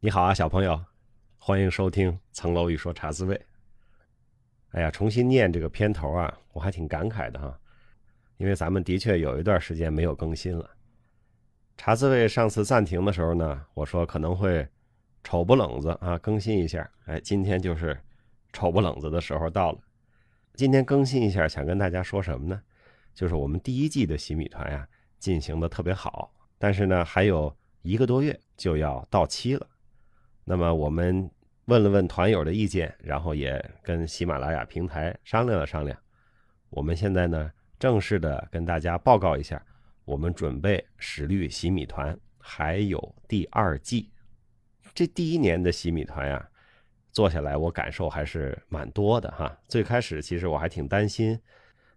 你好啊，小朋友，欢迎收听《层楼一说茶滋味》。哎呀，重新念这个片头啊，我还挺感慨的哈，因为咱们的确有一段时间没有更新了。茶滋味上次暂停的时候呢，我说可能会丑不冷子啊，更新一下。哎，今天就是丑不冷子的时候到了。今天更新一下，想跟大家说什么呢？就是我们第一季的洗米团呀，进行的特别好，但是呢，还有一个多月就要到期了。那么我们问了问团友的意见，然后也跟喜马拉雅平台商量了商量。我们现在呢，正式的跟大家报告一下，我们准备史律洗米团还有第二季。这第一年的洗米团呀，做下来我感受还是蛮多的哈。最开始其实我还挺担心，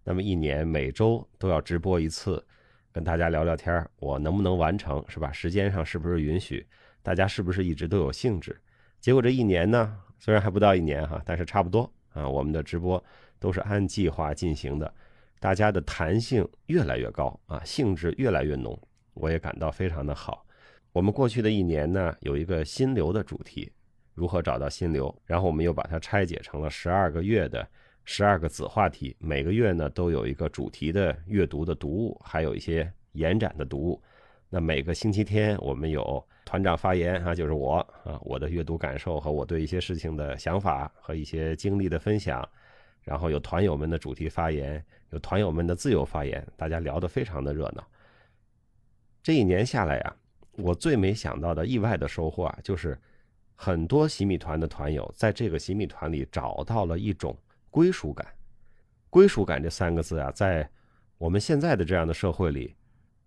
那么一年每周都要直播一次，跟大家聊聊天我能不能完成是吧？时间上是不是允许？大家是不是一直都有兴致？结果这一年呢，虽然还不到一年哈，但是差不多啊。我们的直播都是按计划进行的，大家的弹性越来越高啊，兴致越来越浓，我也感到非常的好。我们过去的一年呢，有一个心流的主题，如何找到心流？然后我们又把它拆解成了十二个月的十二个子话题，每个月呢都有一个主题的阅读的读物，还有一些延展的读物。那每个星期天我们有团长发言啊，就是我啊，我的阅读感受和我对一些事情的想法和一些经历的分享，然后有团友们的主题发言，有团友们的自由发言，大家聊得非常的热闹。这一年下来呀，我最没想到的意外的收获啊，就是很多洗米团的团友在这个洗米团里找到了一种归属感。归属感这三个字啊，在我们现在的这样的社会里。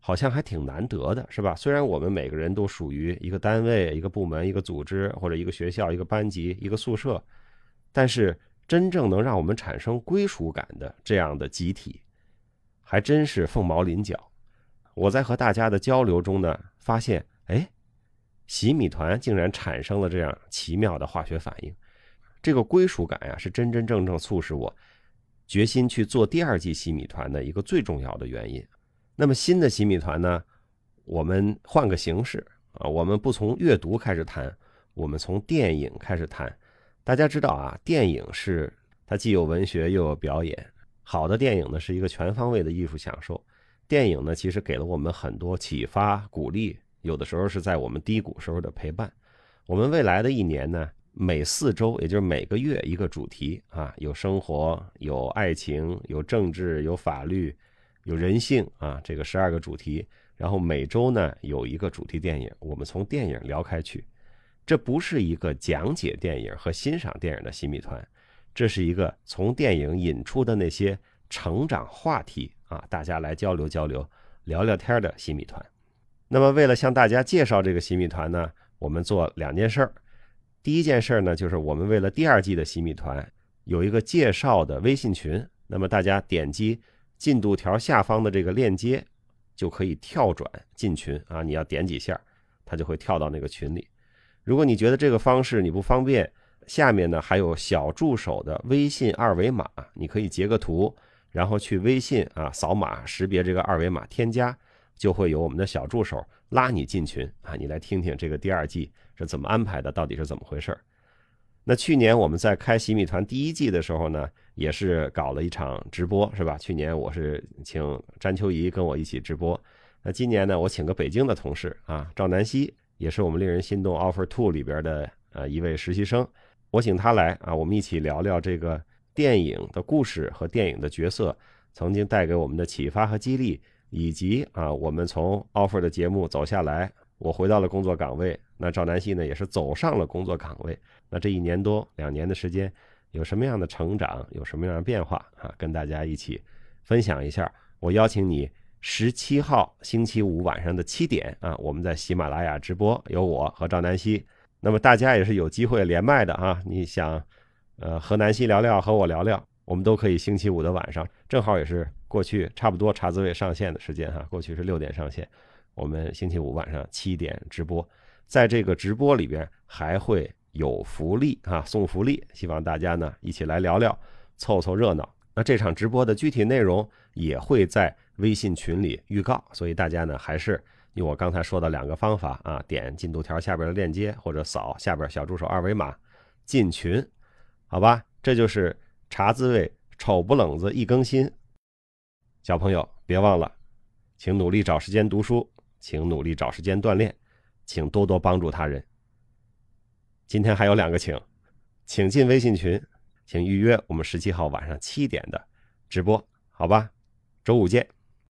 好像还挺难得的，是吧？虽然我们每个人都属于一个单位、一个部门、一个组织或者一个学校、一个班级、一个宿舍，但是真正能让我们产生归属感的这样的集体，还真是凤毛麟角。我在和大家的交流中呢，发现，哎，洗米团竟然产生了这样奇妙的化学反应。这个归属感呀，是真真正正促使我决心去做第二季洗米团的一个最重要的原因。那么新的洗米团呢？我们换个形式啊，我们不从阅读开始谈，我们从电影开始谈。大家知道啊，电影是它既有文学又有表演。好的电影呢，是一个全方位的艺术享受。电影呢，其实给了我们很多启发、鼓励，有的时候是在我们低谷时候的陪伴。我们未来的一年呢，每四周，也就是每个月一个主题啊，有生活，有爱情，有政治，有法律。有人性啊，这个十二个主题，然后每周呢有一个主题电影，我们从电影聊开去。这不是一个讲解电影和欣赏电影的新米团，这是一个从电影引出的那些成长话题啊，大家来交流交流、聊聊天的新米团。那么为了向大家介绍这个新米团呢，我们做两件事儿。第一件事儿呢，就是我们为了第二季的新米团有一个介绍的微信群，那么大家点击。进度条下方的这个链接，就可以跳转进群啊！你要点几下，它就会跳到那个群里。如果你觉得这个方式你不方便，下面呢还有小助手的微信二维码，你可以截个图，然后去微信啊扫码识别这个二维码添加，就会有我们的小助手拉你进群啊！你来听听这个第二季是怎么安排的，到底是怎么回事那去年我们在开洗米团第一季的时候呢？也是搞了一场直播，是吧？去年我是请詹秋怡跟我一起直播，那今年呢，我请个北京的同事啊，赵南希，也是我们令人心动 Offer Two 里边的呃一位实习生，我请他来啊，我们一起聊聊这个电影的故事和电影的角色曾经带给我们的启发和激励，以及啊，我们从 Offer 的节目走下来，我回到了工作岗位，那赵南希呢也是走上了工作岗位，那这一年多两年的时间。有什么样的成长，有什么样的变化啊？跟大家一起分享一下。我邀请你十七号星期五晚上的七点啊，我们在喜马拉雅直播，有我和赵南希。那么大家也是有机会连麦的啊。你想，呃，和南希聊聊，和我聊聊，我们都可以。星期五的晚上，正好也是过去差不多茶滋味上线的时间哈。过去是六点上线，我们星期五晚上七点直播，在这个直播里边还会。有福利啊，送福利，希望大家呢一起来聊聊，凑凑热闹。那这场直播的具体内容也会在微信群里预告，所以大家呢还是用我刚才说的两个方法啊，点进度条下边的链接，或者扫下边小助手二维码进群，好吧？这就是茶滋味丑不冷子一更新。小朋友别忘了，请努力找时间读书，请努力找时间锻炼，请多多帮助他人。今天还有两个请，请进微信群，请预约我们十七号晚上七点的直播，好吧？周五见。